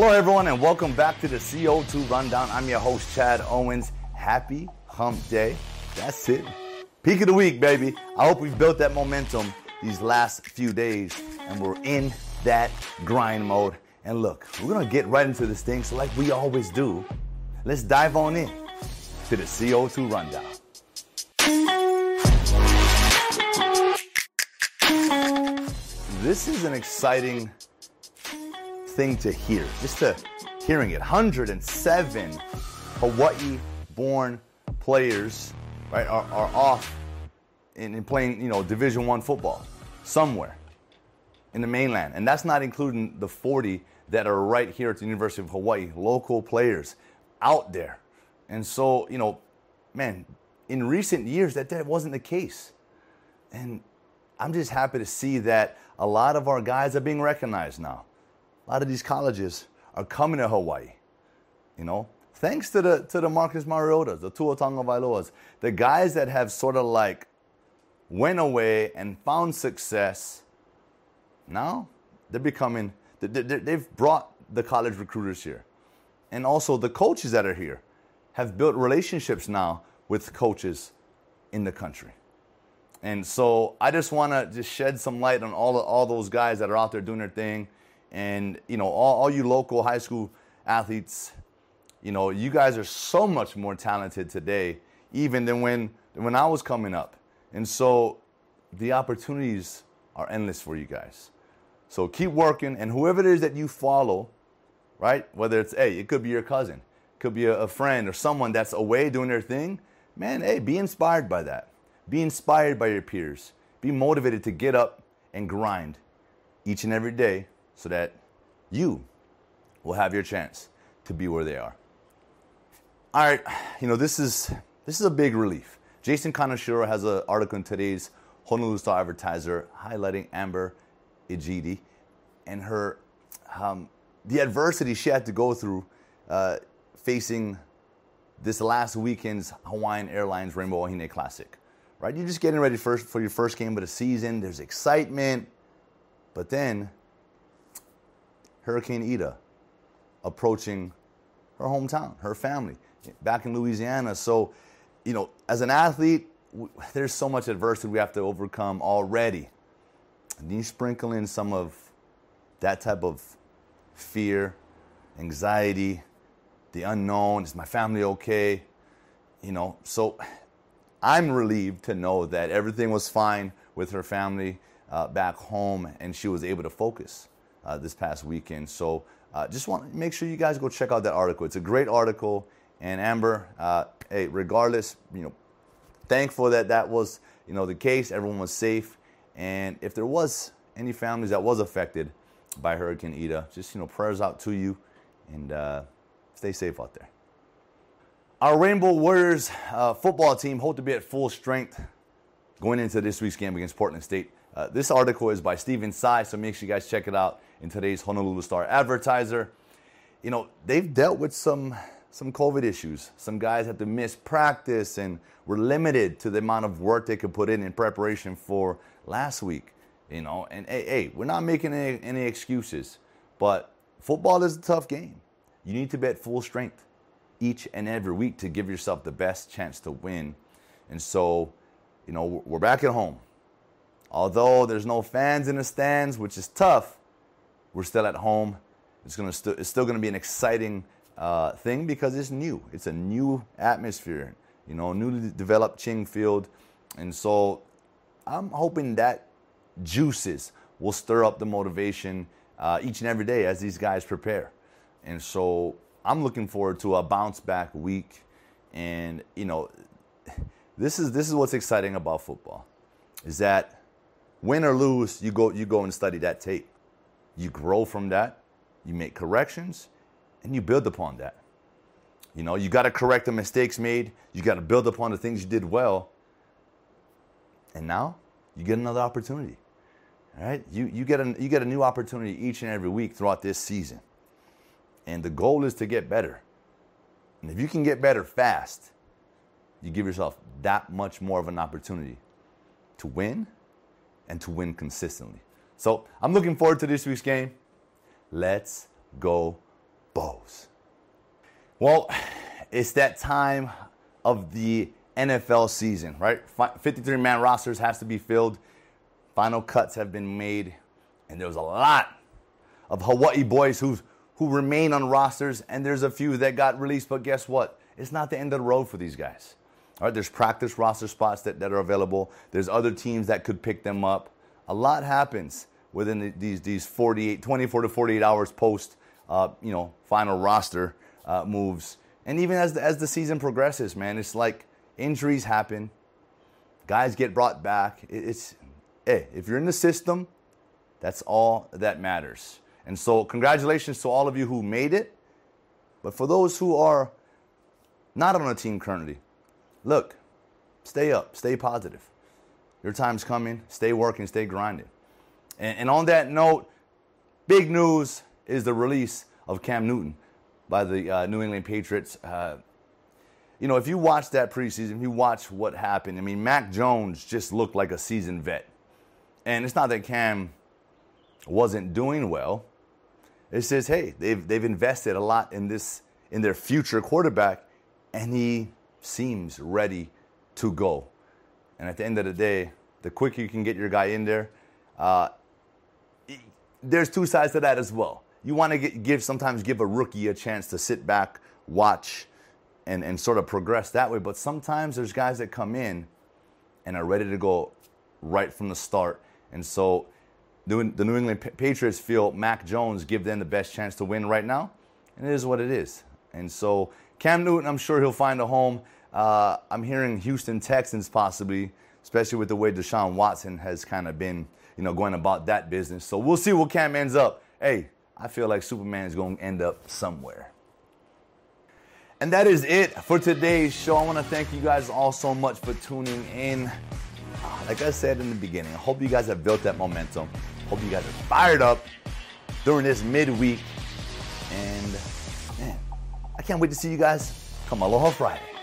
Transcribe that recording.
Hello, everyone, and welcome back to the CO2 Rundown. I'm your host, Chad Owens. Happy Hump Day. That's it. Peak of the week, baby. I hope we've built that momentum these last few days, and we're in that grind mode. And look, we're gonna get right into this thing. So, like we always do, let's dive on in to the CO2 Rundown. This is an exciting thing to hear. Just to hearing it. 107 Hawaii born players right are, are off in, in playing, you know, Division One football somewhere in the mainland. And that's not including the 40 that are right here at the University of Hawaii, local players out there. And so, you know, man, in recent years that that wasn't the case. And I'm just happy to see that a lot of our guys are being recognized now. A lot of these colleges are coming to Hawaii. You know, thanks to the to the Marcus Mariotas, the Tua Tagovailoas, the guys that have sort of like went away and found success. Now they're becoming they've brought the college recruiters here, and also the coaches that are here have built relationships now with coaches in the country. And so I just want to just shed some light on all all those guys that are out there doing their thing, and you know all, all you local high school athletes, you know you guys are so much more talented today even than when when I was coming up, and so the opportunities are endless for you guys. So keep working, and whoever it is that you follow, right? Whether it's hey, it could be your cousin, could be a, a friend or someone that's away doing their thing. Man, hey, be inspired by that be inspired by your peers. Be motivated to get up and grind each and every day so that you will have your chance to be where they are. All right, you know, this is this is a big relief. Jason Kaneshiro has an article in today's Honolulu Star Advertiser highlighting Amber Igiede and her um, the adversity she had to go through uh, facing this last weekend's Hawaiian Airlines Rainbow Wahine Classic right? You're just getting ready for, for your first game of the season. There's excitement. But then, Hurricane Ida approaching her hometown, her family, back in Louisiana. So, you know, as an athlete, there's so much adversity we have to overcome already. And you sprinkle in some of that type of fear, anxiety, the unknown. Is my family okay? You know, so I'm relieved to know that everything was fine with her family uh, back home and she was able to focus this past weekend. So uh, just want to make sure you guys go check out that article. It's a great article. And Amber, uh, hey, regardless, you know, thankful that that was, you know, the case. Everyone was safe. And if there was any families that was affected by Hurricane Ida, just, you know, prayers out to you and uh, stay safe out there. Our Rainbow Warriors uh, football team hope to be at full strength going into this week's game against Portland State. Uh, this article is by Stephen Tsai, so make sure you guys check it out in today's Honolulu Star Advertiser. You know, they've dealt with some some COVID issues. Some guys had to miss practice and were limited to the amount of work they could put in in preparation for last week. You know, and hey, hey we're not making any, any excuses, but football is a tough game. You need to be at full strength each and every week to give yourself the best chance to win. And so, you know, we're back at home. Although there's no fans in the stands, which is tough, we're still at home. It's gonna st- it's still gonna be an exciting uh, thing because it's new. It's a new atmosphere, you know, newly developed Ching Field, and so I'm hoping that juices will stir up the motivation uh, each and every day as these guys prepare. And so I'm looking forward to a bounce back week. And, you know, this is this is what's exciting about football. Is that win or lose, you go you go and study that tape. You grow from that, you make corrections, and you build upon that. You know, you got to correct the mistakes made, you got to build upon the things you did well. And now you get another opportunity. All right? You you get a you get a new opportunity each and every week throughout this season. And the goal is to get better. And if you can get better fast, you give yourself that much more of an opportunity to win and to win consistently. So I'm looking forward to this week's game. Let's go Expos. Well, it's that time of the NFL season, right? 53 man rosters has to be filled. Final cuts have been made, and there's a lot of Hawaii boys who who remain on rosters, and there's a few that got released. But guess what? It's not the end of the road for these guys. All right, there's practice roster spots that, that are available. There's other teams that could pick them up. A lot happens within the, these these 48, 24 to 48 hours post, uh, you know, final roster uh, moves. And even as the, as the season progresses, man, it's like injuries happen, guys get brought back. It's hey, if you're in the system, that's all that matters. And so, congratulations to all of you who made it. But for those who are not on a team currently, look, stay up, stay positive. Your time's coming. Stay working, stay grinding. And, and on that note, big news is the release of Cam Newton by the uh, New England Patriots. Uh, you know, if you watch that preseason, if you watch what happened, I mean, Mac Jones just looked like a seasoned vet. And it's not that Cam wasn't doing well. It says, hey, they've, they've invested a lot in this, in their future quarterback, and he seems ready to go. And at the end of the day, the quicker you can get your guy in there, uh, there's two sides to that as well. You want to give sometimes give a rookie a chance to sit back, watch, and, and sort of progress that way. But sometimes there's guys that come in and are ready to go right from the start. And so the New England Patriots feel Mac Jones give them the best chance to win right now, and it is what it is. And so Cam Newton, I'm sure he'll find a home. Uh, I'm hearing Houston Texans possibly, especially with the way Deshaun Watson has kind of been, you know, going about that business. So we'll see what Cam ends up. Hey, I feel like Superman is going to end up somewhere. And that is it for today's show. I want to thank you guys all so much for tuning in. Like I said in the beginning, I hope you guys have built that momentum. Hope you guys are fired up during this midweek. I can't wait to see you guys come Aloha Friday.